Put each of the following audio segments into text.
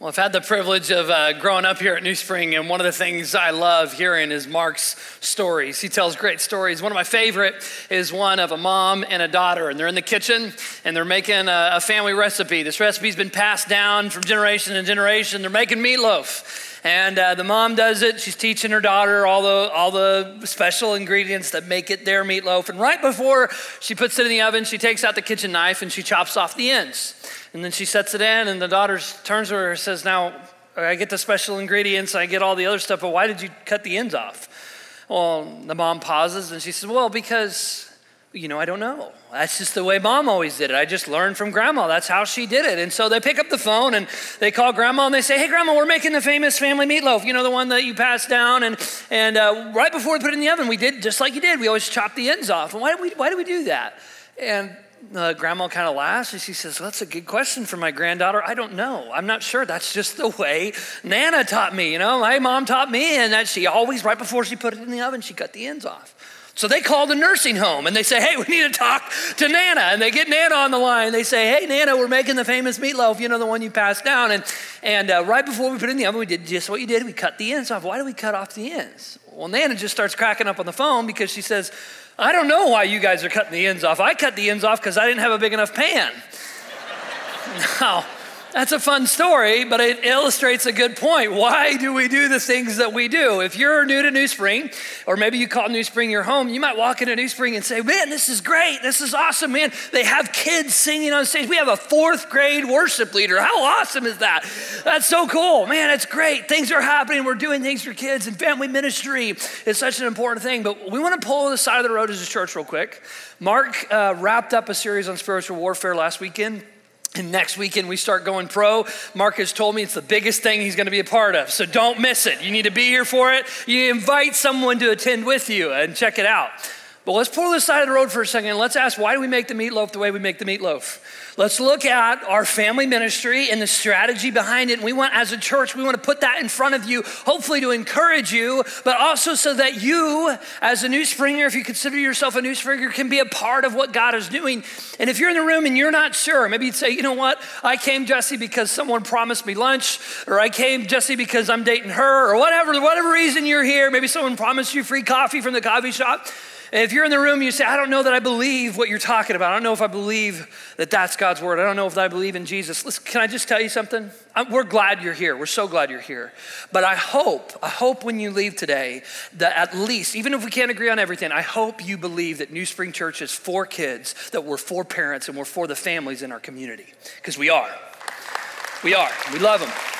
Well, I've had the privilege of uh, growing up here at New Spring, and one of the things I love hearing is Mark's stories. He tells great stories. One of my favorite is one of a mom and a daughter, and they're in the kitchen and they're making a, a family recipe. This recipe's been passed down from generation to generation. They're making meatloaf. And uh, the mom does it. She's teaching her daughter all the, all the special ingredients that make it their meatloaf. And right before she puts it in the oven, she takes out the kitchen knife and she chops off the ends. And then she sets it in, and the daughter turns to her and says, Now, I get the special ingredients, I get all the other stuff, but why did you cut the ends off? Well, the mom pauses and she says, Well, because, you know, I don't know. That's just the way mom always did it. I just learned from grandma. That's how she did it. And so they pick up the phone and they call grandma and they say, Hey, grandma, we're making the famous family meatloaf. You know, the one that you passed down. And, and uh, right before we put it in the oven, we did just like you did. We always chop the ends off. And why do we, why do, we do that? And uh, grandma kind of laughs and she says, well, That's a good question for my granddaughter. I don't know. I'm not sure. That's just the way Nana taught me. You know, my mom taught me, and that she always, right before she put it in the oven, she cut the ends off. So they call the nursing home and they say, Hey, we need to talk to Nana. And they get Nana on the line. They say, Hey, Nana, we're making the famous meatloaf, you know, the one you passed down. And, and uh, right before we put it in the oven, we did just what you did. We cut the ends off. Why do we cut off the ends? Well, Nana just starts cracking up on the phone because she says, I don't know why you guys are cutting the ends off. I cut the ends off because I didn't have a big enough pan. now, that's a fun story, but it illustrates a good point. Why do we do the things that we do? If you're new to New Spring, or maybe you call New Spring your home, you might walk into New Spring and say, Man, this is great. This is awesome, man. They have kids singing on stage. We have a fourth grade worship leader. How awesome is that? That's so cool. Man, it's great. Things are happening. We're doing things for kids, and family ministry is such an important thing. But we want to pull the side of the road as a church, real quick. Mark uh, wrapped up a series on spiritual warfare last weekend. And next weekend we start going pro. Marcus told me it's the biggest thing he's going to be a part of. So don't miss it. You need to be here for it. You invite someone to attend with you and check it out. But let's pull this side of the road for a second. and Let's ask why do we make the meatloaf the way we make the meatloaf? Let's look at our family ministry and the strategy behind it. And we want, as a church, we want to put that in front of you, hopefully to encourage you, but also so that you, as a new springer, if you consider yourself a new springer, can be a part of what God is doing. And if you're in the room and you're not sure, maybe you'd say, you know what? I came, Jesse, because someone promised me lunch, or I came, Jesse, because I'm dating her, or whatever, whatever reason you're here. Maybe someone promised you free coffee from the coffee shop. If you're in the room you say, I don't know that I believe what you're talking about, I don't know if I believe that that's God's word, I don't know if I believe in Jesus. Listen, can I just tell you something? I'm, we're glad you're here. We're so glad you're here. But I hope, I hope when you leave today that at least, even if we can't agree on everything, I hope you believe that New Spring Church is for kids, that we're for parents, and we're for the families in our community. Because we are. We are. We love them.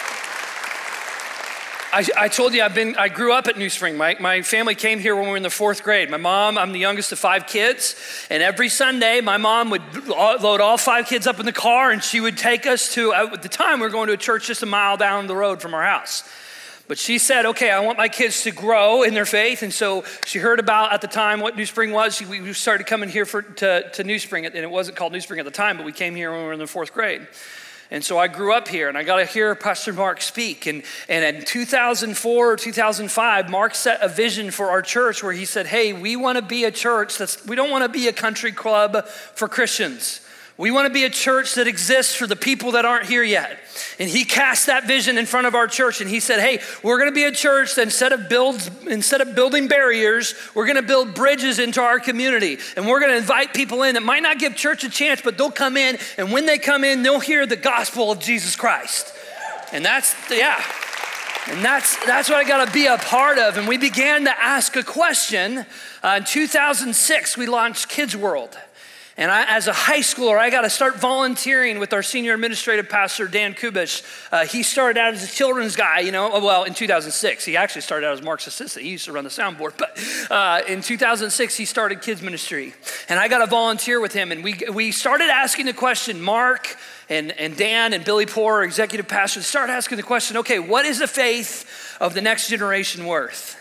I, I, told you I've been, I grew up at New Spring. My, my family came here when we were in the fourth grade. My mom, I'm the youngest of five kids. And every Sunday, my mom would load all five kids up in the car and she would take us to, at the time, we were going to a church just a mile down the road from our house. But she said, okay, I want my kids to grow in their faith. And so she heard about at the time what New Spring was. She, we started coming here for, to, to New Spring. And it wasn't called New Spring at the time, but we came here when we were in the fourth grade. And so I grew up here and I got to hear Pastor Mark speak. And, and in 2004 or 2005, Mark set a vision for our church where he said, Hey, we want to be a church that's, we don't want to be a country club for Christians. We want to be a church that exists for the people that aren't here yet. And he cast that vision in front of our church and he said, "Hey, we're going to be a church that instead of builds instead of building barriers, we're going to build bridges into our community. And we're going to invite people in that might not give church a chance, but they'll come in and when they come in, they'll hear the gospel of Jesus Christ." And that's yeah. And that's, that's what I got to be a part of. And we began to ask a question. Uh, in 2006, we launched Kids World. And I, as a high schooler, I got to start volunteering with our senior administrative pastor, Dan Kubish. Uh, he started out as a children's guy, you know, well, in 2006. He actually started out as Mark's assistant. He used to run the soundboard. But uh, in 2006, he started kids ministry. And I got to volunteer with him. And we, we started asking the question, Mark and, and Dan and Billy Poor, executive pastors, started asking the question, okay, what is the faith of the next generation worth?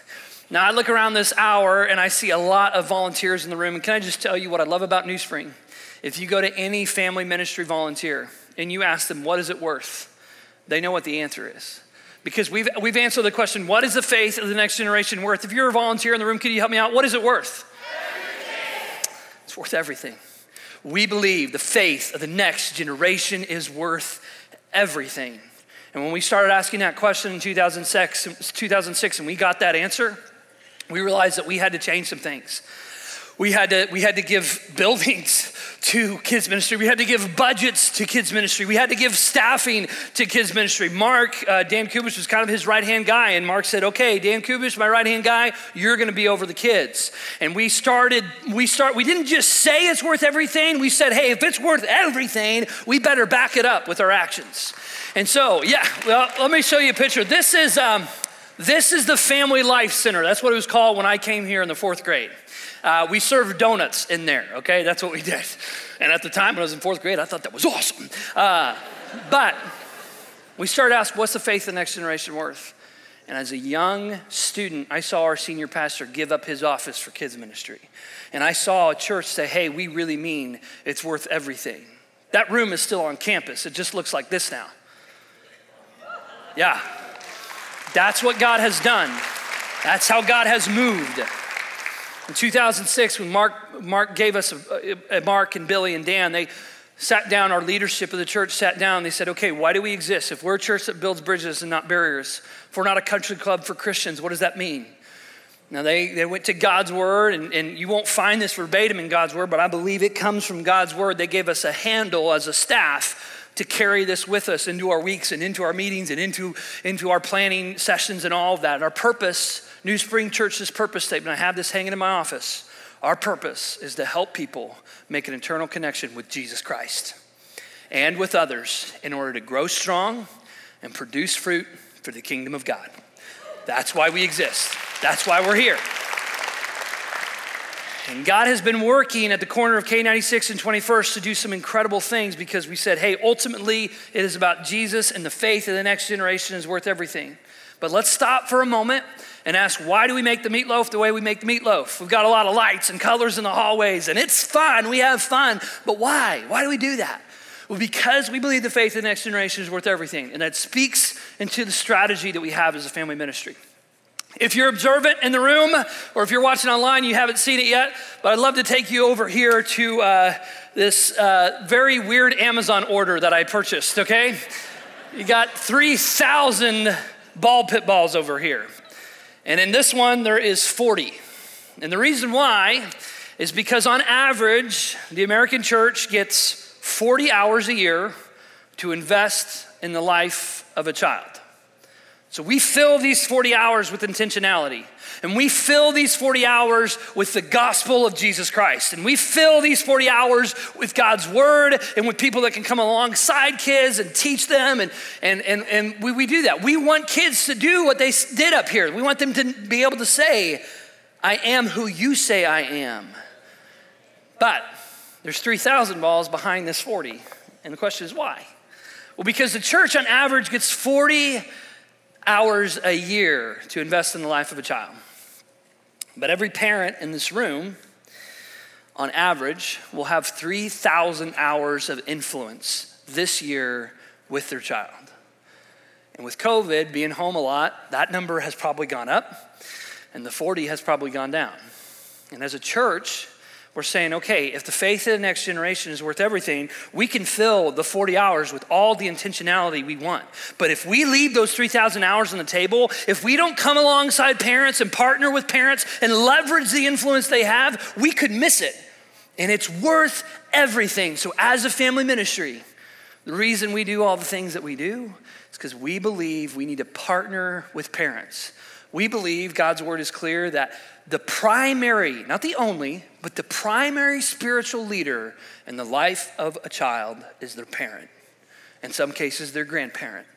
Now, I look around this hour and I see a lot of volunteers in the room. And can I just tell you what I love about New Spring? If you go to any family ministry volunteer and you ask them, what is it worth? They know what the answer is. Because we've, we've answered the question, what is the faith of the next generation worth? If you're a volunteer in the room, can you help me out? What is it worth? Everything. It's worth everything. We believe the faith of the next generation is worth everything. And when we started asking that question in 2006, 2006 and we got that answer, we realized that we had to change some things. We had to, we had to give buildings to kids ministry. We had to give budgets to kids ministry. We had to give staffing to kids ministry. Mark, uh, Dan Kubish was kind of his right hand guy, and Mark said, "Okay, Dan Kubish, my right hand guy, you're going to be over the kids." And we started. We start. We didn't just say it's worth everything. We said, "Hey, if it's worth everything, we better back it up with our actions." And so, yeah. Well, let me show you a picture. This is. Um, this is the Family Life Center. That's what it was called when I came here in the fourth grade. Uh, we served donuts in there, okay? That's what we did. And at the time when I was in fourth grade, I thought that was awesome. Uh, but we started asking, what's the faith of the next generation worth? And as a young student, I saw our senior pastor give up his office for kids ministry. And I saw a church say, hey, we really mean it's worth everything. That room is still on campus. It just looks like this now. Yeah. That's what God has done. That's how God has moved. In 2006, when Mark, Mark gave us, a, a Mark and Billy and Dan, they sat down, our leadership of the church sat down, they said, okay, why do we exist? If we're a church that builds bridges and not barriers, if we're not a country club for Christians, what does that mean? Now, they, they went to God's word, and, and you won't find this verbatim in God's word, but I believe it comes from God's word. They gave us a handle as a staff to carry this with us into our weeks and into our meetings and into, into our planning sessions and all of that. Our purpose New Spring Church's purpose statement, I have this hanging in my office. Our purpose is to help people make an eternal connection with Jesus Christ and with others in order to grow strong and produce fruit for the kingdom of God. That's why we exist. That's why we're here. And God has been working at the corner of K96 and 21st to do some incredible things because we said, hey, ultimately, it is about Jesus and the faith of the next generation is worth everything. But let's stop for a moment and ask, why do we make the meatloaf the way we make the meatloaf? We've got a lot of lights and colors in the hallways, and it's fun. We have fun. But why? Why do we do that? Well, because we believe the faith of the next generation is worth everything. And that speaks into the strategy that we have as a family ministry. If you're observant in the room, or if you're watching online, you haven't seen it yet, but I'd love to take you over here to uh, this uh, very weird Amazon order that I purchased, okay? You got 3,000 ball pit balls over here. And in this one, there is 40. And the reason why is because on average, the American church gets 40 hours a year to invest in the life of a child. So we fill these 40 hours with intentionality. And we fill these 40 hours with the gospel of Jesus Christ. And we fill these 40 hours with God's word and with people that can come alongside kids and teach them. And, and, and, and we, we do that. We want kids to do what they did up here. We want them to be able to say, I am who you say I am. But there's 3,000 balls behind this 40. And the question is why? Well, because the church on average gets 40 hours a year to invest in the life of a child. But every parent in this room, on average, will have 3,000 hours of influence this year with their child. And with COVID being home a lot, that number has probably gone up, and the 40 has probably gone down. And as a church, we're saying, okay, if the faith of the next generation is worth everything, we can fill the 40 hours with all the intentionality we want. But if we leave those 3,000 hours on the table, if we don't come alongside parents and partner with parents and leverage the influence they have, we could miss it. And it's worth everything. So, as a family ministry, the reason we do all the things that we do is because we believe we need to partner with parents. We believe God's word is clear that the primary, not the only, but the primary spiritual leader in the life of a child is their parent. In some cases, their grandparent.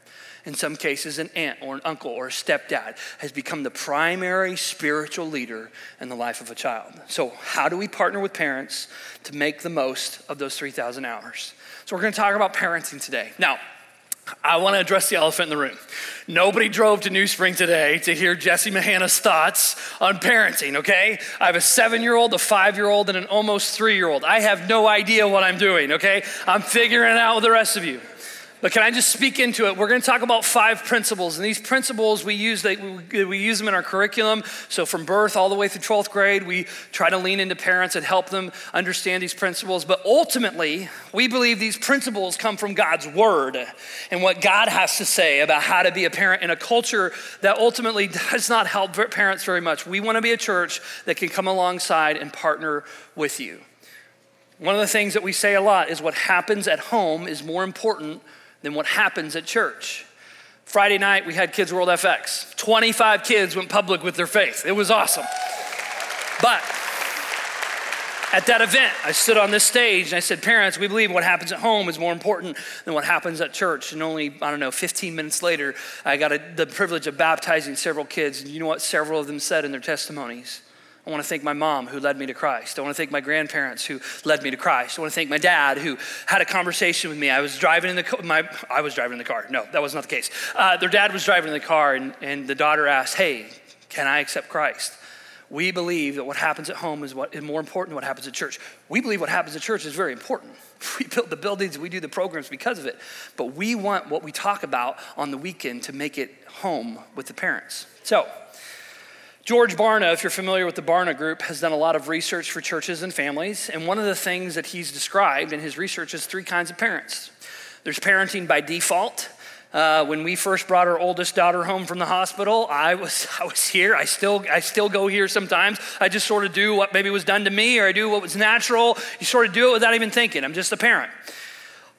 In some cases, an aunt or an uncle or a stepdad has become the primary spiritual leader in the life of a child. So, how do we partner with parents to make the most of those 3,000 hours? So, we're going to talk about parenting today. Now, I want to address the elephant in the room. Nobody drove to New Spring today to hear Jesse Mahana's thoughts on parenting, okay? I have a seven year old, a five year old, and an almost three year old. I have no idea what I'm doing, okay? I'm figuring it out with the rest of you. But can I just speak into it? We're going to talk about five principles, and these principles we use they, we, we use them in our curriculum. So from birth all the way through 12th grade, we try to lean into parents and help them understand these principles. But ultimately, we believe these principles come from God's word and what God has to say about how to be a parent in a culture that ultimately does not help parents very much. We want to be a church that can come alongside and partner with you. One of the things that we say a lot is what happens at home is more important than what happens at church. Friday night, we had Kids World FX. 25 kids went public with their faith. It was awesome. But at that event, I stood on this stage and I said, Parents, we believe what happens at home is more important than what happens at church. And only, I don't know, 15 minutes later, I got a, the privilege of baptizing several kids. And you know what several of them said in their testimonies? I want to thank my mom who led me to Christ. I want to thank my grandparents who led me to Christ. I want to thank my dad who had a conversation with me. I was driving in the car. My, I was driving in the car. No, that was not the case. Uh, their dad was driving in the car, and, and the daughter asked, Hey, can I accept Christ? We believe that what happens at home is what is more important than what happens at church. We believe what happens at church is very important. We build the buildings, we do the programs because of it. But we want what we talk about on the weekend to make it home with the parents. So, George Barna, if you're familiar with the Barna Group, has done a lot of research for churches and families. And one of the things that he's described in his research is three kinds of parents there's parenting by default. Uh, when we first brought our oldest daughter home from the hospital, I was, I was here. I still, I still go here sometimes. I just sort of do what maybe was done to me, or I do what was natural. You sort of do it without even thinking. I'm just a parent.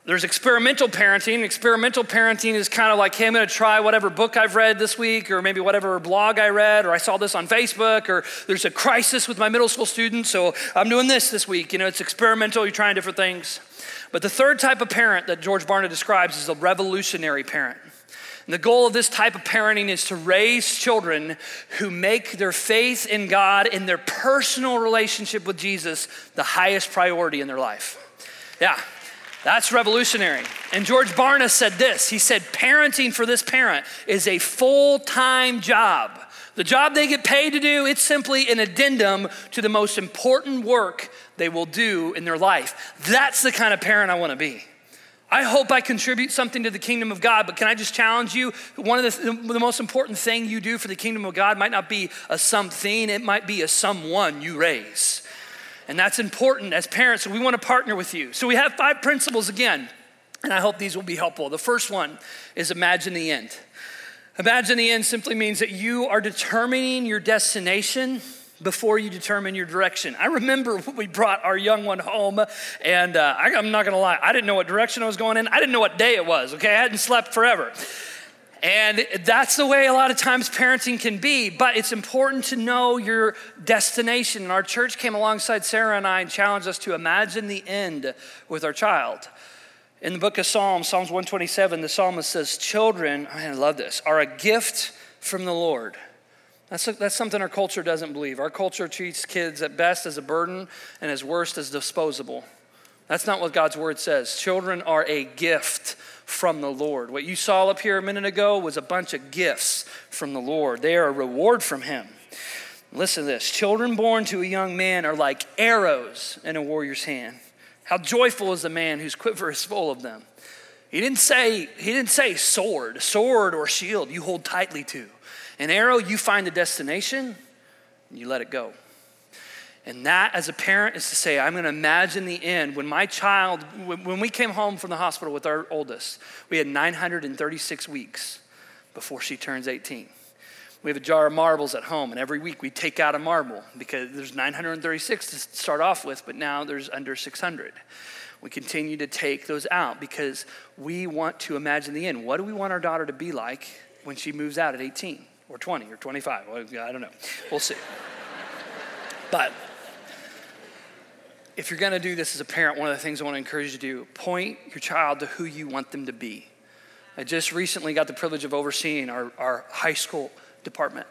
There's experimental parenting. Experimental parenting is kind of like, hey, I'm going to try whatever book I've read this week, or maybe whatever blog I read, or I saw this on Facebook, or there's a crisis with my middle school students, so I'm doing this this week. You know, it's experimental, you're trying different things. But the third type of parent that George Barna describes is a revolutionary parent. And the goal of this type of parenting is to raise children who make their faith in God and their personal relationship with Jesus the highest priority in their life. Yeah, that's revolutionary. And George Barna said this he said, parenting for this parent is a full time job. The job they get paid to do, it's simply an addendum to the most important work they will do in their life. That's the kind of parent I want to be. I hope I contribute something to the kingdom of God, but can I just challenge you? One of the, the most important thing you do for the kingdom of God might not be a something, it might be a someone you raise. And that's important as parents. We want to partner with you. So we have five principles again, and I hope these will be helpful. The first one is imagine the end. Imagine the end simply means that you are determining your destination before you determine your direction. I remember when we brought our young one home, and uh, I, I'm not gonna lie, I didn't know what direction I was going in. I didn't know what day it was, okay? I hadn't slept forever. And that's the way a lot of times parenting can be, but it's important to know your destination. And our church came alongside Sarah and I and challenged us to imagine the end with our child. In the book of Psalms, Psalms 127, the psalmist says, Children, I love this, are a gift from the Lord. That's, that's something our culture doesn't believe. Our culture treats kids at best as a burden and as worst as disposable. That's not what God's word says. Children are a gift from the Lord. What you saw up here a minute ago was a bunch of gifts from the Lord, they are a reward from Him. Listen to this children born to a young man are like arrows in a warrior's hand. How joyful is the man whose quiver is full of them. He didn't say, he didn't say sword, sword or shield you hold tightly to. An arrow, you find the destination, and you let it go. And that, as a parent, is to say, I'm going to imagine the end. When my child, when we came home from the hospital with our oldest, we had 936 weeks before she turns 18. We have a jar of marbles at home, and every week we take out a marble because there's 936 to start off with, but now there's under 600. We continue to take those out because we want to imagine the end. What do we want our daughter to be like when she moves out at 18 or 20 or 25? I don't know. We'll see. but if you're going to do this as a parent, one of the things I want to encourage you to do, point your child to who you want them to be. I just recently got the privilege of overseeing our, our high school department.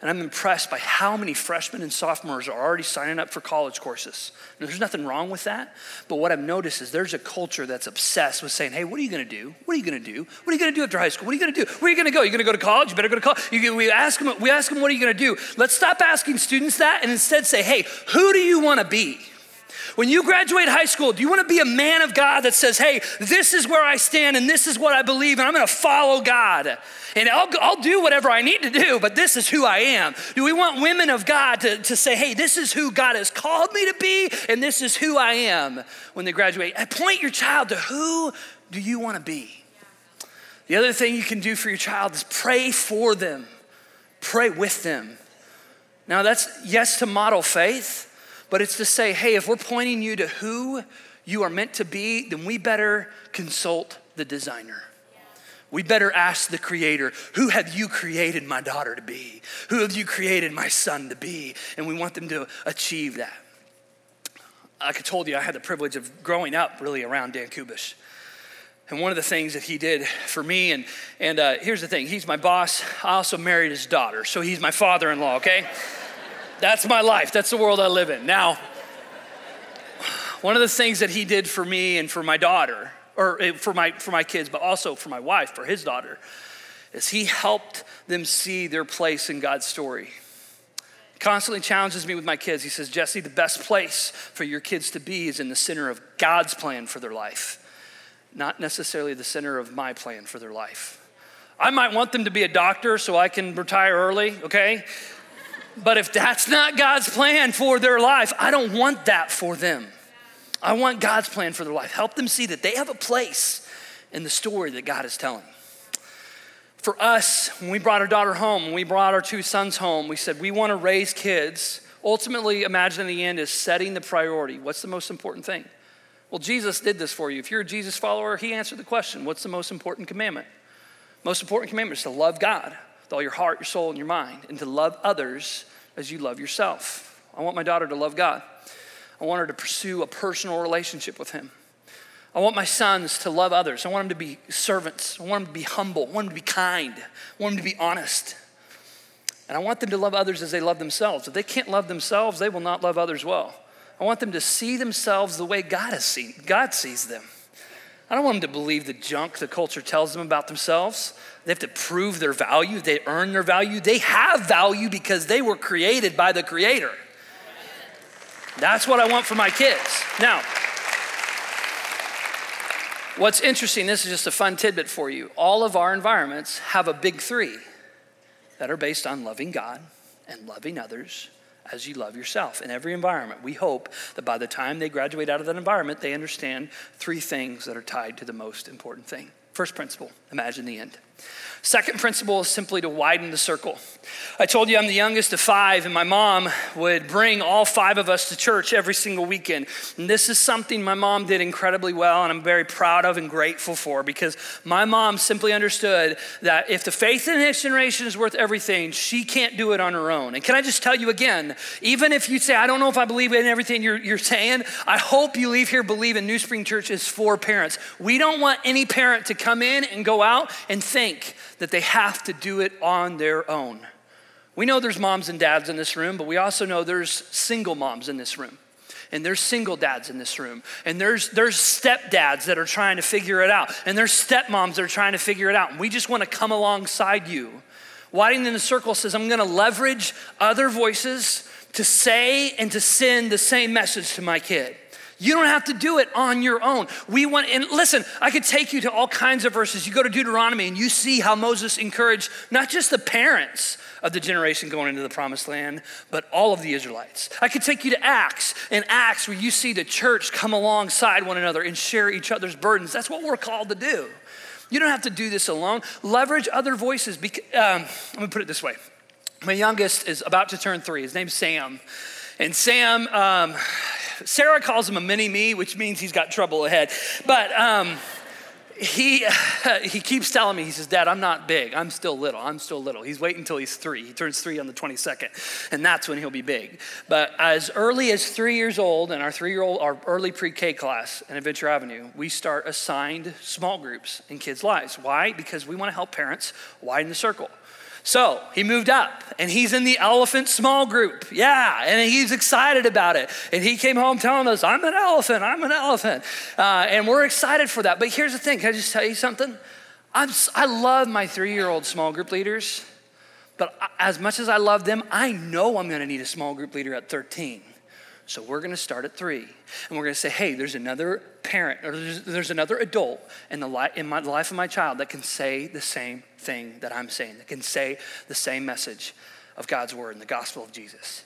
And I'm impressed by how many freshmen and sophomores are already signing up for college courses. And there's nothing wrong with that. But what I've noticed is there's a culture that's obsessed with saying, hey, what are you going to do? What are you going to do? What are you going to do after high school? What are you going to do? Where are you going to go? You're going to go to college? You better go to college. You, we, ask them, we ask them, what are you going to do? Let's stop asking students that and instead say, hey, who do you want to be? When you graduate high school, do you want to be a man of God that says, hey, this is where I stand and this is what I believe and I'm going to follow God? And I'll, I'll do whatever I need to do, but this is who I am. Do we want women of God to, to say, hey, this is who God has called me to be and this is who I am when they graduate? point your child to who do you want to be? The other thing you can do for your child is pray for them, pray with them. Now, that's yes to model faith, but it's to say, hey, if we're pointing you to who you are meant to be, then we better consult the designer. We better ask the creator, who have you created my daughter to be? Who have you created my son to be? And we want them to achieve that. Like I told you, I had the privilege of growing up really around Dan Kubish. And one of the things that he did for me, and, and uh, here's the thing he's my boss. I also married his daughter, so he's my father in law, okay? That's my life. That's the world I live in. Now, one of the things that he did for me and for my daughter, or eh, for my, for my kids, but also for my wife, for his daughter, is he helped them see their place in God's story. Constantly challenges me with my kids. He says, Jesse, the best place for your kids to be is in the center of God's plan for their life, not necessarily the center of my plan for their life. I might want them to be a doctor so I can retire early, okay? But if that's not God's plan for their life, I don't want that for them. I want God's plan for their life. Help them see that they have a place in the story that God is telling. For us, when we brought our daughter home, when we brought our two sons home, we said we want to raise kids. Ultimately, imagine in the end is setting the priority. What's the most important thing? Well, Jesus did this for you. If you're a Jesus follower, he answered the question what's the most important commandment? Most important commandment is to love God with all your heart, your soul, and your mind, and to love others as you love yourself. I want my daughter to love God. I want her to pursue a personal relationship with Him. I want my sons to love others. I want them to be servants. I want them to be humble. I want them to be kind. I want them to be honest. And I want them to love others as they love themselves. If they can't love themselves, they will not love others well. I want them to see themselves the way God has seen, God sees them. I don't want them to believe the junk the culture tells them about themselves. They have to prove their value, they earn their value. They have value because they were created by the Creator. That's what I want for my kids. Now, what's interesting, this is just a fun tidbit for you. All of our environments have a big three that are based on loving God and loving others as you love yourself. In every environment, we hope that by the time they graduate out of that environment, they understand three things that are tied to the most important thing. First principle imagine the end. Second principle is simply to widen the circle. I told you I'm the youngest of five, and my mom would bring all five of us to church every single weekend. And this is something my mom did incredibly well, and I'm very proud of and grateful for because my mom simply understood that if the faith in the next generation is worth everything, she can't do it on her own. And can I just tell you again, even if you say, I don't know if I believe in everything you're, you're saying, I hope you leave here believing New Spring Church is for parents. We don't want any parent to come in and go out and think that they have to do it on their own. We know there's moms and dads in this room, but we also know there's single moms in this room. And there's single dads in this room. And there's, there's stepdads that are trying to figure it out. And there's stepmoms that are trying to figure it out. And we just want to come alongside you. Widening in the circle says, I'm going to leverage other voices to say and to send the same message to my kid. You don't have to do it on your own. We want, and listen, I could take you to all kinds of verses. You go to Deuteronomy and you see how Moses encouraged not just the parents of the generation going into the promised land, but all of the Israelites. I could take you to Acts, and Acts where you see the church come alongside one another and share each other's burdens. That's what we're called to do. You don't have to do this alone. Leverage other voices. Um, let me put it this way. My youngest is about to turn three. His name's Sam. And Sam, um, Sarah calls him a mini me, which means he's got trouble ahead. But um, he, he keeps telling me, he says, Dad, I'm not big. I'm still little. I'm still little. He's waiting until he's three. He turns three on the 22nd, and that's when he'll be big. But as early as three years old, in our three year old, our early pre K class in Adventure Avenue, we start assigned small groups in kids' lives. Why? Because we want to help parents widen the circle. So he moved up and he's in the elephant small group. Yeah, and he's excited about it. And he came home telling us, I'm an elephant, I'm an elephant. Uh, and we're excited for that. But here's the thing can I just tell you something? I'm, I love my three year old small group leaders, but as much as I love them, I know I'm gonna need a small group leader at 13. So we're going to start at three, and we're going to say, "Hey, there's another parent, or there's, there's another adult in the li- in my the life of my child that can say the same thing that I'm saying, that can say the same message of God's word and the gospel of Jesus."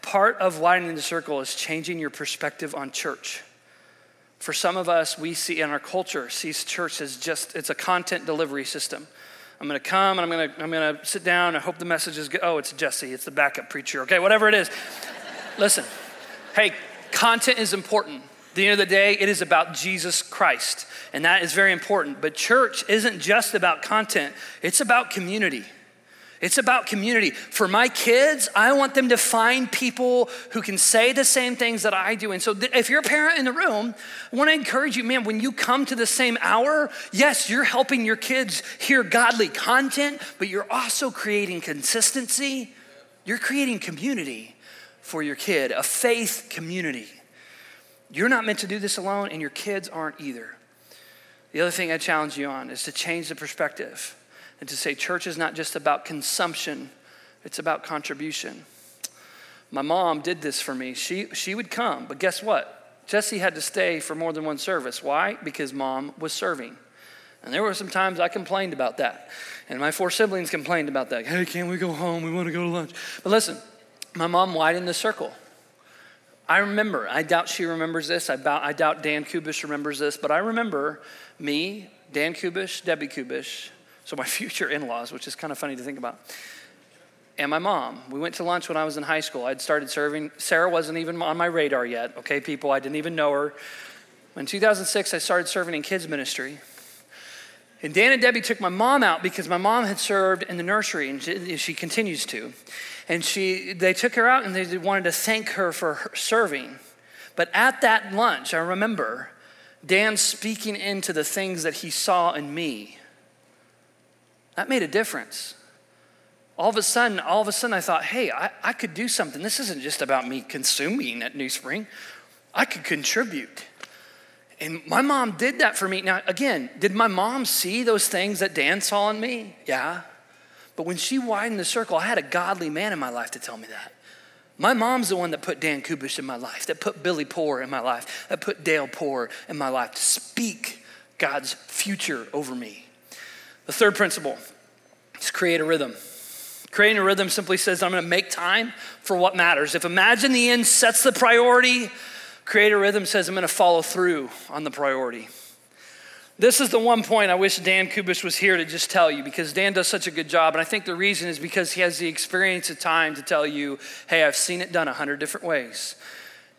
Part of widening the circle is changing your perspective on church. For some of us, we see in our culture sees church as just it's a content delivery system. I'm going to come and I'm going to I'm going to sit down. I hope the message is good. Oh, it's Jesse. It's the backup preacher. Okay, whatever it is. Listen, hey, content is important. At the end of the day, it is about Jesus Christ, and that is very important. But church isn't just about content, it's about community. It's about community. For my kids, I want them to find people who can say the same things that I do. And so, if you're a parent in the room, I want to encourage you, man, when you come to the same hour, yes, you're helping your kids hear godly content, but you're also creating consistency. You're creating community for your kid, a faith community. You're not meant to do this alone, and your kids aren't either. The other thing I challenge you on is to change the perspective and to say church is not just about consumption, it's about contribution. My mom did this for me. She, she would come, but guess what? Jesse had to stay for more than one service. Why? Because mom was serving. And there were some times I complained about that. And my four siblings complained about that. Hey, can't we go home? We want to go to lunch. But listen, my mom widened the circle. I remember, I doubt she remembers this, I doubt, I doubt Dan Kubish remembers this, but I remember me, Dan Kubish, Debbie Kubish, so my future in laws, which is kind of funny to think about, and my mom. We went to lunch when I was in high school. I'd started serving. Sarah wasn't even on my radar yet, okay, people? I didn't even know her. In 2006, I started serving in kids' ministry. And Dan and Debbie took my mom out because my mom had served in the nursery, and she, she continues to. And she, they took her out and they wanted to thank her for her serving. But at that lunch, I remember Dan speaking into the things that he saw in me. That made a difference. All of a sudden, all of a sudden, I thought, hey, I, I could do something. This isn't just about me consuming at New Spring. I could contribute. And my mom did that for me. Now, again, did my mom see those things that Dan saw in me? Yeah. But when she widened the circle, I had a godly man in my life to tell me that. My mom's the one that put Dan Kubish in my life, that put Billy Poor in my life, that put Dale Poor in my life to speak God's future over me. The third principle is create a rhythm. Creating a rhythm simply says, I'm to make time for what matters. If imagine the end sets the priority, create a rhythm says, I'm going to follow through on the priority. This is the one point I wish Dan Kubish was here to just tell you because Dan does such a good job. And I think the reason is because he has the experience of time to tell you, hey, I've seen it done a hundred different ways.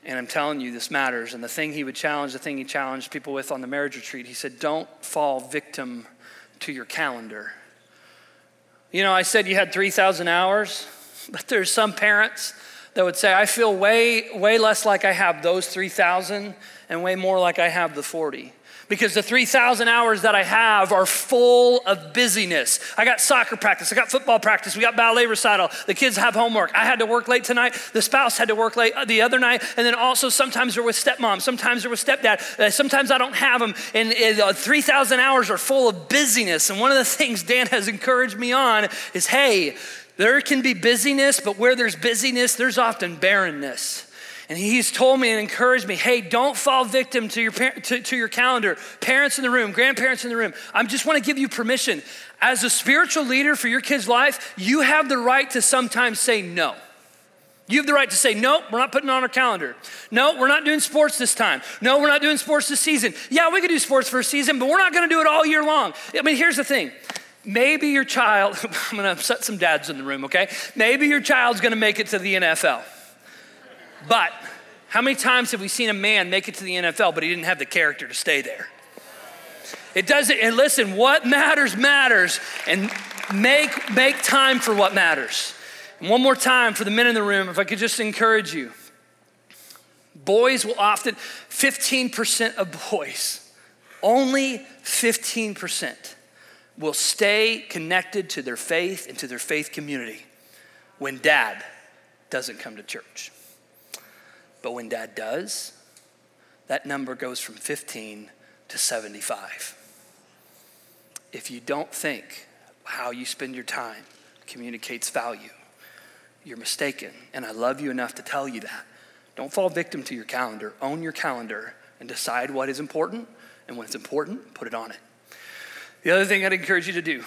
And I'm telling you, this matters. And the thing he would challenge, the thing he challenged people with on the marriage retreat, he said, don't fall victim to your calendar. You know, I said you had 3,000 hours, but there's some parents that would say, I feel way, way less like I have those 3,000 and way more like I have the 40 because the 3,000 hours that I have are full of busyness. I got soccer practice, I got football practice, we got ballet recital, the kids have homework. I had to work late tonight, the spouse had to work late the other night, and then also sometimes they're with stepmom, sometimes they're with stepdad, uh, sometimes I don't have them, and uh, 3,000 hours are full of busyness. And one of the things Dan has encouraged me on is hey, there can be busyness, but where there's busyness, there's often barrenness. And he's told me and encouraged me hey, don't fall victim to your, to, to your calendar. Parents in the room, grandparents in the room, I just want to give you permission. As a spiritual leader for your kid's life, you have the right to sometimes say no. You have the right to say, no, we're not putting on our calendar. No, we're not doing sports this time. No, we're not doing sports this season. Yeah, we could do sports for a season, but we're not gonna do it all year long. I mean, here's the thing. Maybe your child, I'm gonna upset some dads in the room, okay? Maybe your child's gonna make it to the NFL. But how many times have we seen a man make it to the NFL, but he didn't have the character to stay there? It doesn't, and listen, what matters matters, and make, make time for what matters. And one more time for the men in the room, if I could just encourage you. Boys will often, 15% of boys, only 15% will stay connected to their faith and to their faith community when dad doesn't come to church. But when dad does, that number goes from 15 to 75. If you don't think how you spend your time communicates value, you're mistaken. And I love you enough to tell you that. Don't fall victim to your calendar. Own your calendar and decide what is important. And when it's important, put it on it. The other thing I'd encourage you to do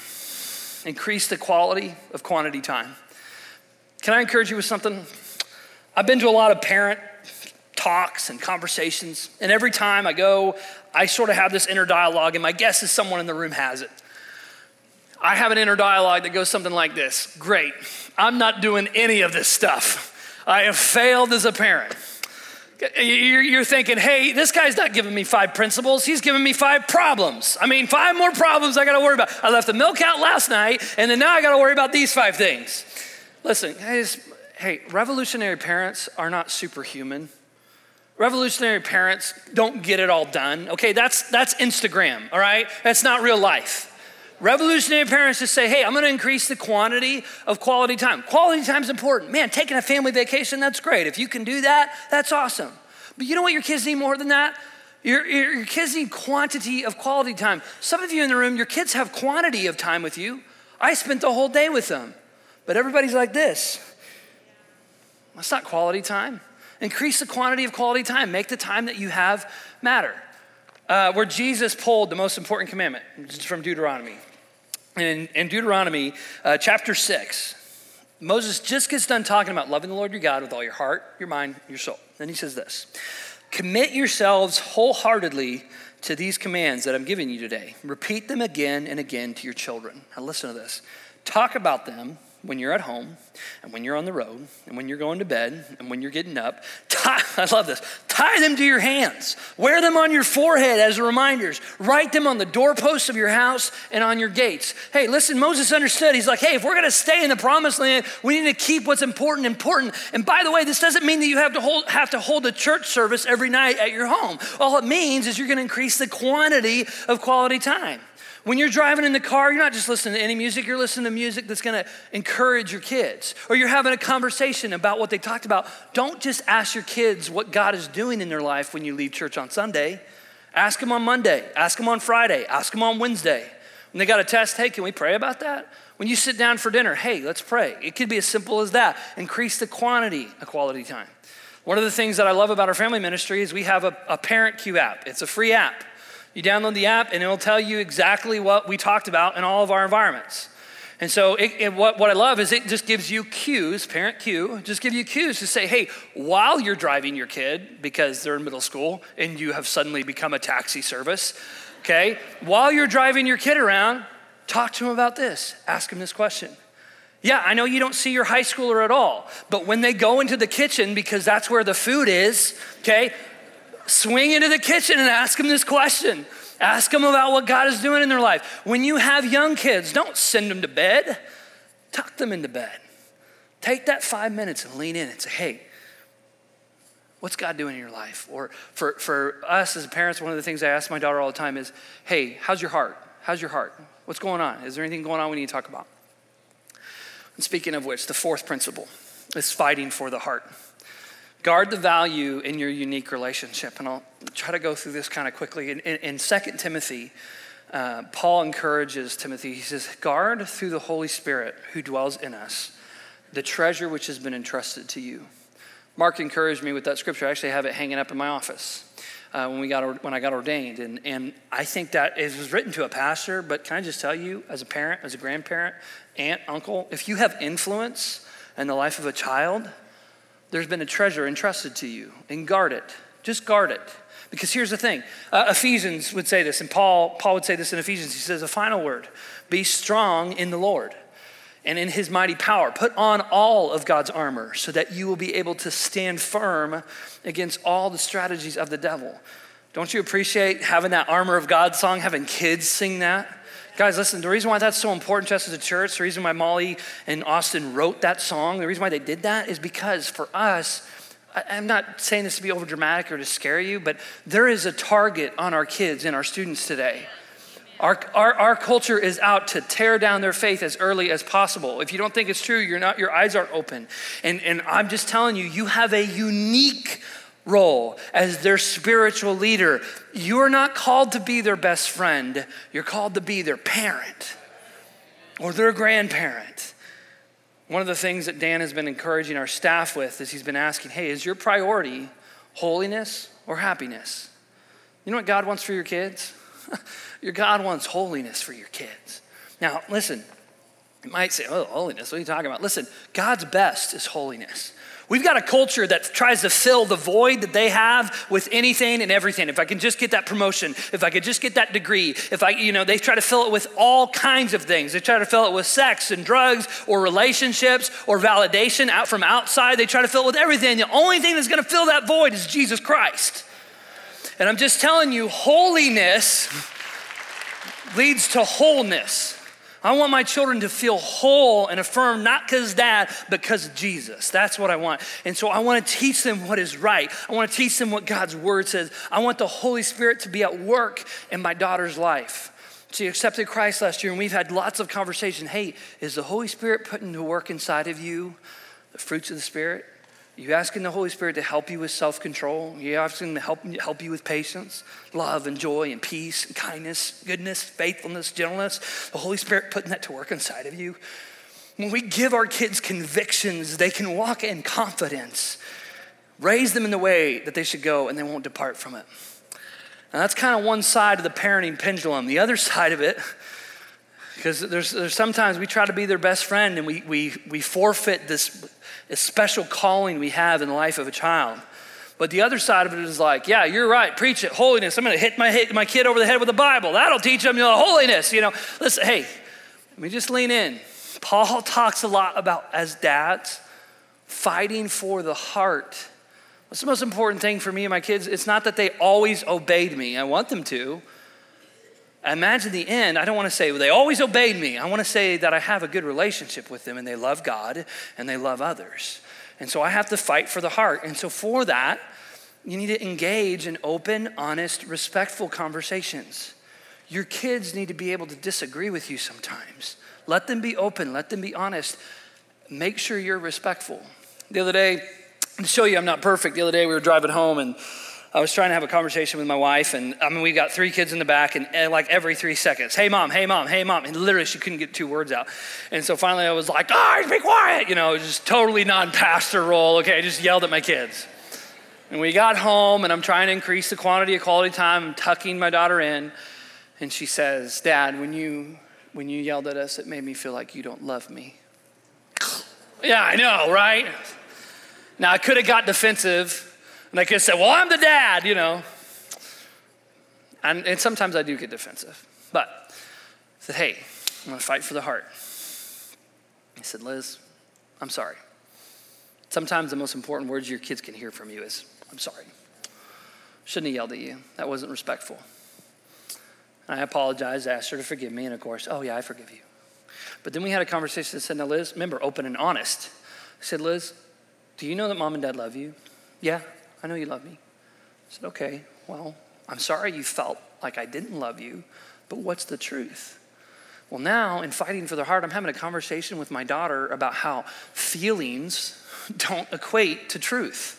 increase the quality of quantity time. Can I encourage you with something? I've been to a lot of parent talks and conversations, and every time I go, I sort of have this inner dialogue, and my guess is someone in the room has it. I have an inner dialogue that goes something like this Great, I'm not doing any of this stuff. I have failed as a parent. You're thinking, hey, this guy's not giving me five principles. He's giving me five problems. I mean, five more problems I got to worry about. I left the milk out last night, and then now I got to worry about these five things. Listen, hey, revolutionary parents are not superhuman. Revolutionary parents don't get it all done. Okay, that's, that's Instagram, all right? That's not real life. Revolutionary parents just say, hey, I'm gonna increase the quantity of quality time. Quality time is important. Man, taking a family vacation, that's great. If you can do that, that's awesome. But you know what your kids need more than that? Your, your, your kids need quantity of quality time. Some of you in the room, your kids have quantity of time with you. I spent the whole day with them. But everybody's like this. That's not quality time. Increase the quantity of quality time. Make the time that you have matter. Uh, where Jesus pulled the most important commandment from Deuteronomy in, in Deuteronomy uh, chapter 6, Moses just gets done talking about loving the Lord your God with all your heart, your mind, your soul. Then he says this Commit yourselves wholeheartedly to these commands that I'm giving you today. Repeat them again and again to your children. Now, listen to this. Talk about them when you're at home and when you're on the road and when you're going to bed and when you're getting up. Tie, I love this. Tie them to your hands. Wear them on your forehead as reminders. Write them on the doorposts of your house and on your gates. Hey, listen, Moses understood. He's like, hey, if we're going to stay in the promised land, we need to keep what's important important. And by the way, this doesn't mean that you have to hold, have to hold a church service every night at your home. All it means is you're going to increase the quantity of quality time. When you're driving in the car, you're not just listening to any music, you're listening to music that's gonna encourage your kids. Or you're having a conversation about what they talked about. Don't just ask your kids what God is doing in their life when you leave church on Sunday. Ask them on Monday, ask them on Friday, ask them on Wednesday. When they got a test, hey, can we pray about that? When you sit down for dinner, hey, let's pray. It could be as simple as that. Increase the quantity of quality time. One of the things that I love about our family ministry is we have a, a parent cue app. It's a free app. You download the app, and it'll tell you exactly what we talked about in all of our environments. And so, it, it, what, what I love is it just gives you cues, parent cue, just give you cues to say, hey, while you're driving your kid, because they're in middle school and you have suddenly become a taxi service, okay, while you're driving your kid around, talk to them about this. Ask them this question. Yeah, I know you don't see your high schooler at all, but when they go into the kitchen, because that's where the food is, okay, swing into the kitchen and ask them this question. Ask them about what God is doing in their life. When you have young kids, don't send them to bed, tuck them into bed. Take that five minutes and lean in and say, hey, what's God doing in your life? Or for, for us as parents, one of the things I ask my daughter all the time is, hey, how's your heart? How's your heart? What's going on? Is there anything going on we need to talk about? And speaking of which, the fourth principle is fighting for the heart. Guard the value in your unique relationship. And I'll try to go through this kind of quickly. In, in, in 2 Timothy, uh, Paul encourages Timothy. He says, Guard through the Holy Spirit who dwells in us the treasure which has been entrusted to you. Mark encouraged me with that scripture. I actually have it hanging up in my office. Uh, when we got when I got ordained, and and I think that it was written to a pastor. But can I just tell you, as a parent, as a grandparent, aunt, uncle, if you have influence in the life of a child, there's been a treasure entrusted to you, and guard it. Just guard it. Because here's the thing uh, Ephesians would say this, and Paul, Paul would say this in Ephesians. He says, A final word be strong in the Lord and in his mighty power. Put on all of God's armor so that you will be able to stand firm against all the strategies of the devil. Don't you appreciate having that armor of God song, having kids sing that? Guys, listen, the reason why that's so important to us as a church, the reason why Molly and Austin wrote that song, the reason why they did that is because for us, I'm not saying this to be over dramatic or to scare you, but there is a target on our kids and our students today. Our, our, our culture is out to tear down their faith as early as possible. If you don't think it's true, you're not, your eyes aren't open. And, and I'm just telling you, you have a unique role as their spiritual leader. You're not called to be their best friend, you're called to be their parent or their grandparent. One of the things that Dan has been encouraging our staff with is he's been asking, hey, is your priority holiness or happiness? You know what God wants for your kids? your God wants holiness for your kids. Now, listen, you might say, oh, holiness, what are you talking about? Listen, God's best is holiness. We've got a culture that tries to fill the void that they have with anything and everything. If I can just get that promotion, if I could just get that degree, if I, you know, they try to fill it with all kinds of things. They try to fill it with sex and drugs or relationships or validation out from outside. They try to fill it with everything. The only thing that's going to fill that void is Jesus Christ. And I'm just telling you, holiness leads to wholeness. I want my children to feel whole and affirmed, not because dad, but because Jesus. That's what I want. And so I want to teach them what is right. I want to teach them what God's word says. I want the Holy Spirit to be at work in my daughter's life. She accepted Christ last year, and we've had lots of conversation. Hey, is the Holy Spirit putting to work inside of you the fruits of the Spirit? You asking the Holy Spirit to help you with self control? You asking Him to help, help you with patience, love, and joy, and peace, and kindness, goodness, faithfulness, gentleness? The Holy Spirit putting that to work inside of you? When we give our kids convictions, they can walk in confidence, raise them in the way that they should go, and they won't depart from it. Now, that's kind of one side of the parenting pendulum. The other side of it, because there's, there's sometimes we try to be their best friend and we, we, we forfeit this a special calling we have in the life of a child. But the other side of it is like, yeah, you're right. Preach it, holiness. I'm going to hit my, hit my kid over the head with the Bible. That'll teach them you know, holiness. You know, listen, hey, let me just lean in. Paul talks a lot about as dads fighting for the heart. What's the most important thing for me and my kids? It's not that they always obeyed me. I want them to. Imagine the end. I don't want to say, well, they always obeyed me. I want to say that I have a good relationship with them and they love God and they love others. And so I have to fight for the heart. And so for that, you need to engage in open, honest, respectful conversations. Your kids need to be able to disagree with you sometimes. Let them be open, let them be honest. Make sure you're respectful. The other day, to show you I'm not perfect, the other day we were driving home and I was trying to have a conversation with my wife, and I mean, we got three kids in the back, and, and, like every three seconds, hey mom, hey mom, hey mom, and literally she couldn't get two words out. And so finally I was like, guys, be quiet, you know, just totally non pastor role. Okay, I just yelled at my kids. And we got home, and I'm trying to increase the quantity of quality time. I'm tucking my daughter in, and she says, Dad, when you when you yelled at us, it made me feel like you don't love me. yeah, I know, right? Now I could have got defensive and I could say, well, I'm the dad, you know. And, and sometimes I do get defensive. But I said, hey, I'm going to fight for the heart. He said, Liz, I'm sorry. Sometimes the most important words your kids can hear from you is, I'm sorry. Shouldn't have yelled at you. That wasn't respectful. I apologized, asked her to forgive me, and of course, oh yeah, I forgive you. But then we had a conversation that said, now Liz, remember, open and honest. I said, Liz, do you know that mom and dad love you? Yeah, I know you love me. I said, Okay, well, I'm sorry you felt like I didn't love you, but what's the truth? Well, now in fighting for the heart, I'm having a conversation with my daughter about how feelings don't equate to truth.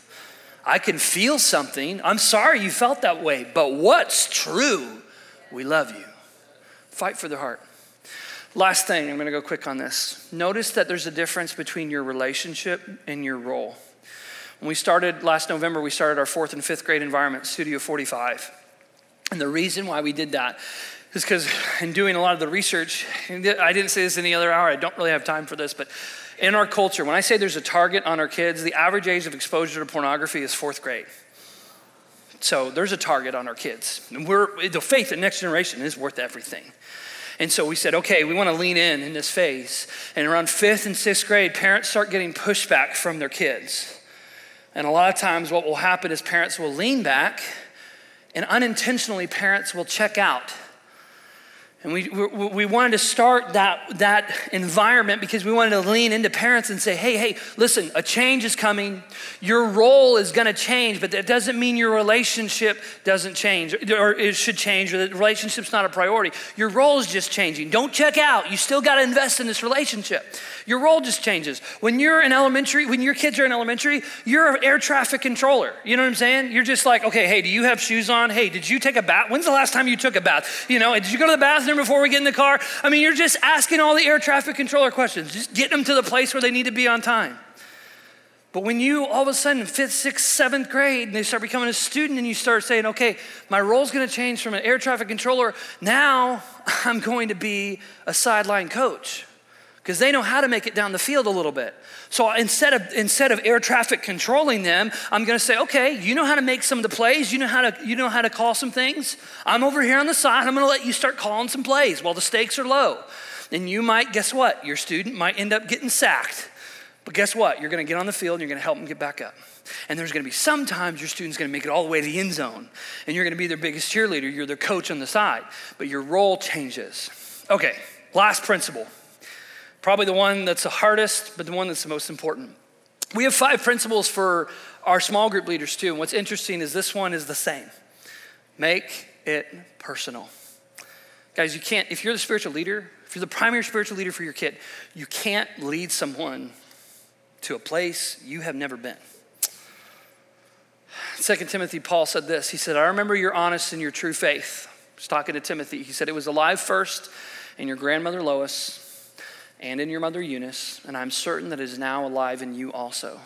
I can feel something. I'm sorry you felt that way, but what's true? We love you. Fight for the heart. Last thing, I'm to go quick on this. Notice that there's a difference between your relationship and your role. When we started last November, we started our fourth and fifth grade environment, Studio 45. And the reason why we did that is because in doing a lot of the research, I didn't say this any other hour, I don't really have time for this, but in our culture, when I say there's a target on our kids, the average age of exposure to pornography is fourth grade. So there's a target on our kids. And we're, the faith in next generation is worth everything. And so we said, okay, we want to lean in in this phase. And around fifth and sixth grade, parents start getting pushback from their kids. And a lot of times, what will happen is parents will lean back, and unintentionally, parents will check out. And we, we, we, wanted to start that, that environment because we wanted to lean into parents and say, hey, hey, listen, a change is coming. Your role is going to change, but that doesn't mean your relationship doesn't change or it should change or the relationship's not a priority. Your role is just changing. Don't check out. You still got to invest in this relationship. Your role just changes. When you're in elementary, when your kids are in elementary, you're an air traffic controller. You know what I'm saying? You're just like, okay, hey, do you have shoes on? Hey, did you take a bath? When's the last time you took a bath? You know, did you go to the bathroom before we get in the car? I mean, you're just asking all the air traffic controller questions, just getting them to the place where they need to be on time. But when you all of a sudden, fifth, sixth, seventh grade, and they start becoming a student, and you start saying, okay, my role's gonna change from an air traffic controller, now I'm going to be a sideline coach because they know how to make it down the field a little bit. So instead of instead of air traffic controlling them, I'm going to say, okay, you know how to make some of the plays. You know how to you know how to call some things. I'm over here on the side. I'm going to let you start calling some plays while the stakes are low. And you might guess what? Your student might end up getting sacked. But guess what? You're going to get on the field and you're going to help them get back up. And there's going to be sometimes your student's going to make it all the way to the end zone, and you're going to be their biggest cheerleader. You're their coach on the side, but your role changes. Okay, last principle Probably the one that's the hardest, but the one that's the most important. We have five principles for our small group leaders too. And what's interesting is this one is the same make it personal. Guys, you can't, if you're the spiritual leader, if you're the primary spiritual leader for your kid, you can't lead someone to a place you have never been. Second Timothy, Paul said this. He said, I remember your honest and your true faith. He's talking to Timothy. He said, It was alive first in your grandmother Lois and in your mother Eunice, and I'm certain that is now alive in you also.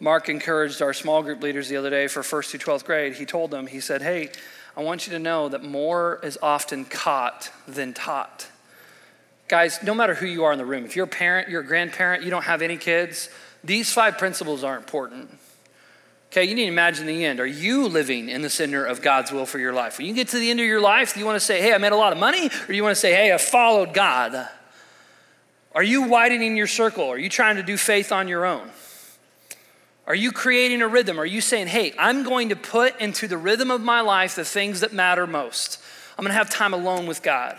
Mark encouraged our small group leaders the other day for first through 12th grade. He told them, he said, Hey, I want you to know that more is often caught than taught. Guys, no matter who you are in the room, if you're a parent, you're a grandparent, you don't have any kids, these five principles are important. Okay, you need to imagine the end. Are you living in the center of God's will for your life? When you get to the end of your life, do you want to say, hey, I made a lot of money? Or do you want to say, hey, I followed God? Are you widening your circle? Are you trying to do faith on your own? Are you creating a rhythm? Are you saying, hey, I'm going to put into the rhythm of my life the things that matter most? I'm going to have time alone with God.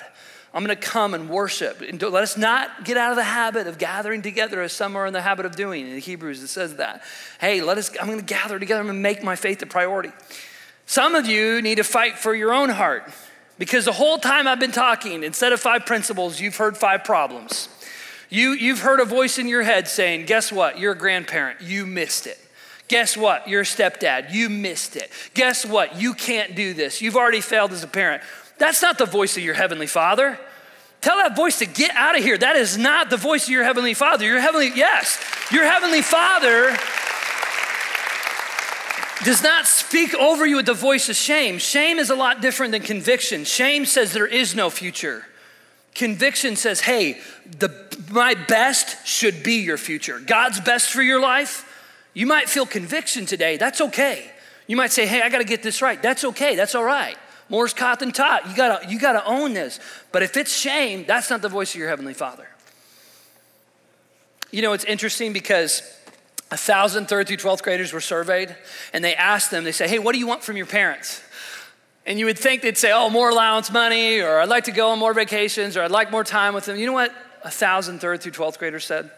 I'm going to come and worship. And let us not get out of the habit of gathering together as some are in the habit of doing. In Hebrews, it says that. Hey, let us, I'm going to gather together. I'm going to make my faith a priority. Some of you need to fight for your own heart because the whole time I've been talking, instead of five principles, you've heard five problems. You, you've heard a voice in your head saying, Guess what? You're a grandparent. You missed it. Guess what? You're a stepdad. You missed it. Guess what? You can't do this. You've already failed as a parent. That's not the voice of your heavenly father. Tell that voice to get out of here. That is not the voice of your heavenly father. Your heavenly, yes, your heavenly father does not speak over you with the voice of shame. Shame is a lot different than conviction. Shame says there is no future. Conviction says, hey, the, my best should be your future. God's best for your life. You might feel conviction today. That's okay. You might say, hey, I got to get this right. That's okay. That's all right. More's caught than taught. You gotta, you gotta own this. But if it's shame, that's not the voice of your Heavenly Father. You know, it's interesting because a thousand third through 12th graders were surveyed, and they asked them, they say, hey, what do you want from your parents? And you would think they'd say, oh, more allowance money, or I'd like to go on more vacations, or I'd like more time with them. You know what a thousand third through 12th graders said?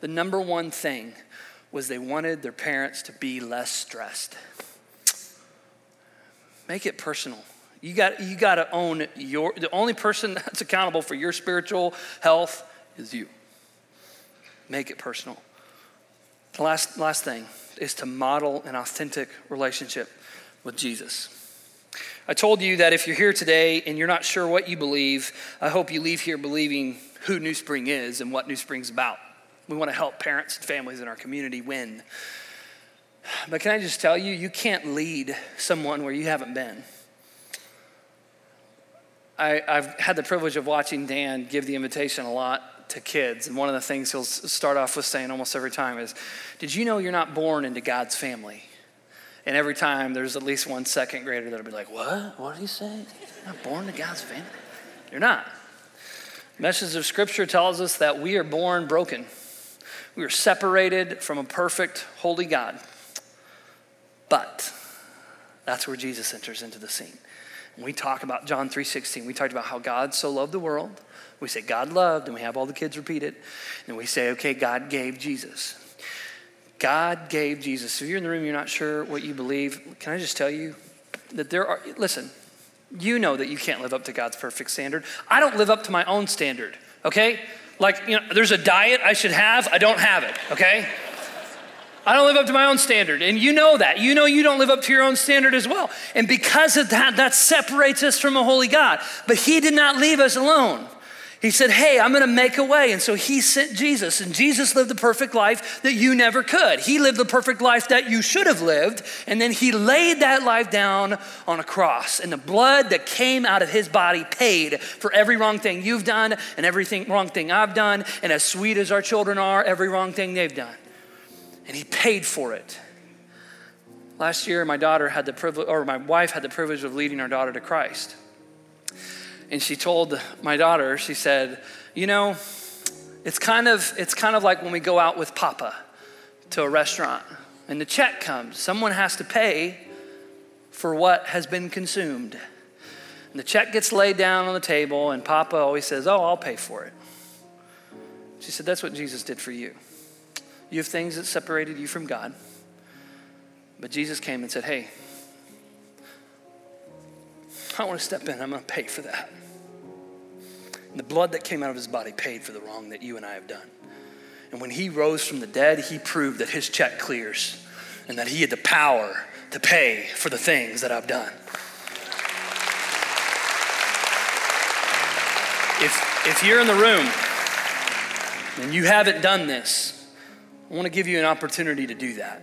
The number one thing was they wanted their parents to be less stressed. Make it personal. You got, you got to own your, the only person that's accountable for your spiritual health is you. Make it personal. The last, last thing is to model an authentic relationship with Jesus. I told you that if you're here today and you're not sure what you believe, I hope you leave here believing who New Spring is and what New Spring's about. We want to help parents and families in our community win. But can I just tell you, you can't lead someone where you haven't been. I, have had the privilege of watching Dan give the invitation a lot to kids. And one of the things he'll start off with saying almost every time is Did you know you're not born into God's family? And every time there's at least one second grader that'll be like, What? What did he say? You're not born to God's family? You're not. Message of Scripture tells us that we are born broken. We are separated from a perfect, holy God. But that's where Jesus enters into the scene. we talk about John 3:16. We talked about how God so loved the world. We say God loved, and we have all the kids repeat it. And we say, okay, God gave Jesus. God gave Jesus. If you're in the room, you're not sure what you believe, can I just tell you that there are, listen, you know that you can't live up to God's perfect standard. I don't live up to my own standard, okay? Like, you know, there's a diet I should have, I don't have it, okay? I don't live up to my own standard. And you know that. You know you don't live up to your own standard as well. And because of that, that separates us from a holy God. But He did not leave us alone. He said, Hey, I'm to make a way. And so he sent Jesus, and Jesus lived the perfect life that you never could. He lived the perfect life that you should have lived, and then he laid that life down on a cross. And the blood that came out of his body paid for every wrong thing you've done and everything wrong thing I've done. And as sweet as our children are, every wrong thing they've done. And he paid for it. Last year, my daughter had the privilege, or my wife had the privilege of leading our daughter to Christ and she told my daughter, she said, You know, it's kind of, it's kind of like when we go out with Papa to a restaurant and the check comes. Someone has to pay for what has been consumed. And the check gets laid down on the table, and Papa always says, Oh, I'll pay for it. She said, That's what Jesus did for you. You have things that separated you from God. But Jesus came and said, Hey, I want to step in. I'm going to pay for that. And the blood that came out of his body paid for the wrong that you and I have done. And when he rose from the dead, he proved that his check clears and that he had the power to pay for the things that I've done. If, if you're in the room and you haven't done this, I want to give you an opportunity to do that.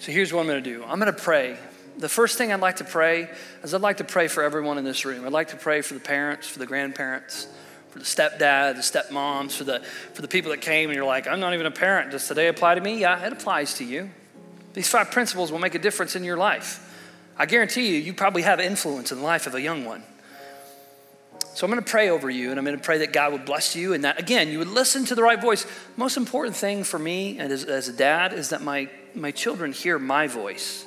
So here's what I'm going to do I'm going to pray the first thing I'd like to pray is I'd like to pray for everyone in this room. I'd like to pray for the parents, for the grandparents, for the stepdad, the stepmoms, for the, for the people that came and you're like, I'm not even a parent. Does today apply to me? Yeah, it applies to you. These five principles will make a difference in your life. I guarantee you, you probably have influence in the life of a young one. So I'm going to pray over you, and I'm going to pray that God would bless you, and that again you would listen to the right voice. Most important thing for me, and as, as a dad, is that my my children hear my voice.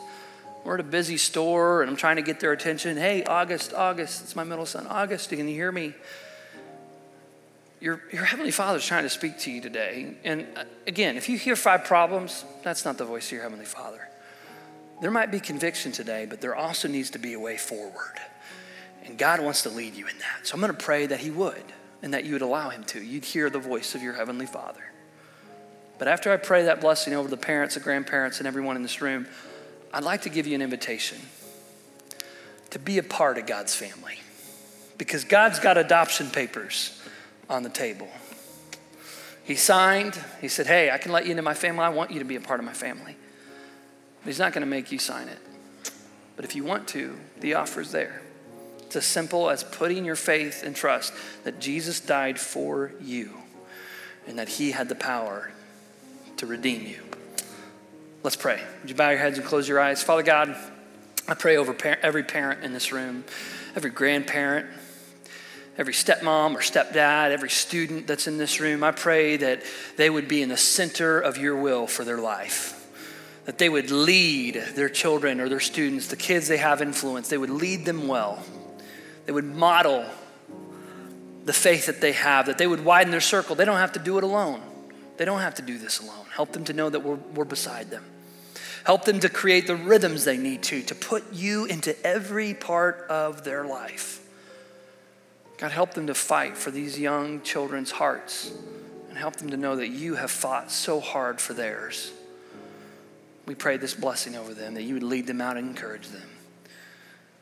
We're at a busy store and I'm trying to get their attention. Hey, August, August, it's my middle son. August, can you hear me? Your, your Heavenly Father's trying to speak to you today. And uh, again, if you hear five problems, that's not the voice of your Heavenly Father. There might be conviction today, but there also needs to be a way forward. And God wants to lead you in that. So I'm going to pray that He would and that you would allow Him to. You'd hear the voice of your Heavenly Father. But after I pray that blessing over the parents, the grandparents, and everyone in this room, I'd like to give you an invitation to be a part of God's family because God's got adoption papers on the table. He signed, he said, Hey, I can let you into my family. I want you to be a part of my family. But he's not going to make you sign it. But if you want to, the offer's there. It's as simple as putting your faith and trust that Jesus died for you and that he had the power to redeem you. Let's pray. Would you bow your heads and close your eyes? Father God, I pray over every parent in this room, every grandparent, every stepmom or stepdad, every student that's in this room. I pray that they would be in the center of your will for their life. That they would lead their children or their students, the kids they have influence, they would lead them well. They would model the faith that they have, that they would widen their circle. They don't have to do it alone. They don't have to do this alone. Help them to know that we're, we're beside them. Help them to create the rhythms they need to, to put you into every part of their life. God, help them to fight for these young children's hearts and help them to know that you have fought so hard for theirs. We pray this blessing over them, that you would lead them out and encourage them.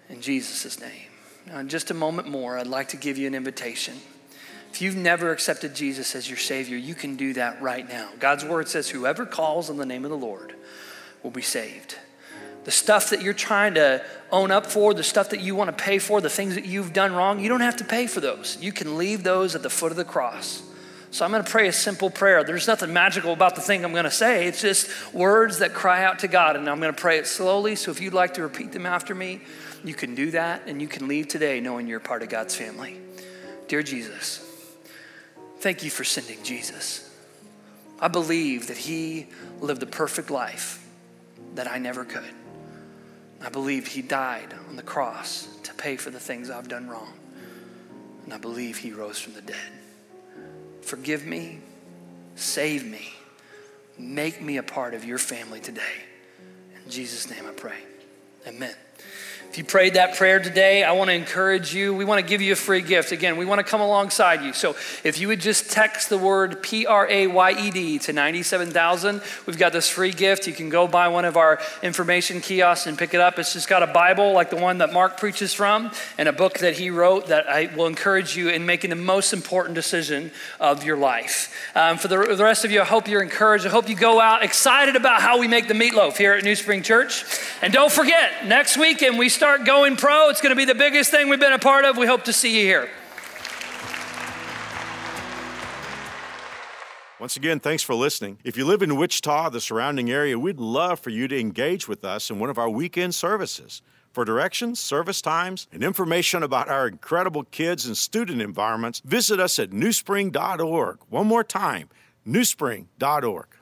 In Jesus' name. Now, in just a moment more, I'd like to give you an invitation. If you've never accepted Jesus as your Savior, you can do that right now. God's word says, Whoever calls on the name of the Lord will be saved. The stuff that you're trying to own up for, the stuff that you want to pay for, the things that you've done wrong, you don't have to pay for those. You can leave those at the foot of the cross. So I'm going to pray a simple prayer. There's nothing magical about the thing I'm going to say. It's just words that cry out to God. And I'm going to pray it slowly. So if you'd like to repeat them after me, you can do that. And you can leave today knowing you're part of God's family. Dear Jesus, Thank you for sending Jesus. I believe that he lived the perfect life that I never could. I believe he died on the cross to pay for the things I've done wrong. And I believe he rose from the dead. Forgive me, save me, make me a part of your family today. In Jesus' name I pray. Amen. If you prayed that prayer today, I want to encourage you. We want to give you a free gift. Again, we want to come alongside you. So if you would just text the word P R A Y E D to 97,000, we've got this free gift. You can go by one of our information kiosks and pick it up. It's just got a Bible like the one that Mark preaches from and a book that he wrote that I will encourage you in making the most important decision of your life. Um, for the, the rest of you, I hope you're encouraged. I hope you go out excited about how we make the meatloaf here at New Spring Church. And don't forget, next weekend we start going pro. It's going to be the biggest thing we've been a part of. We hope to see you here. Once again, thanks for listening. If you live in Wichita, the surrounding area, we'd love for you to engage with us in one of our weekend services. For directions, service times, and information about our incredible kids and student environments, visit us at newspring.org. One more time, newspring.org.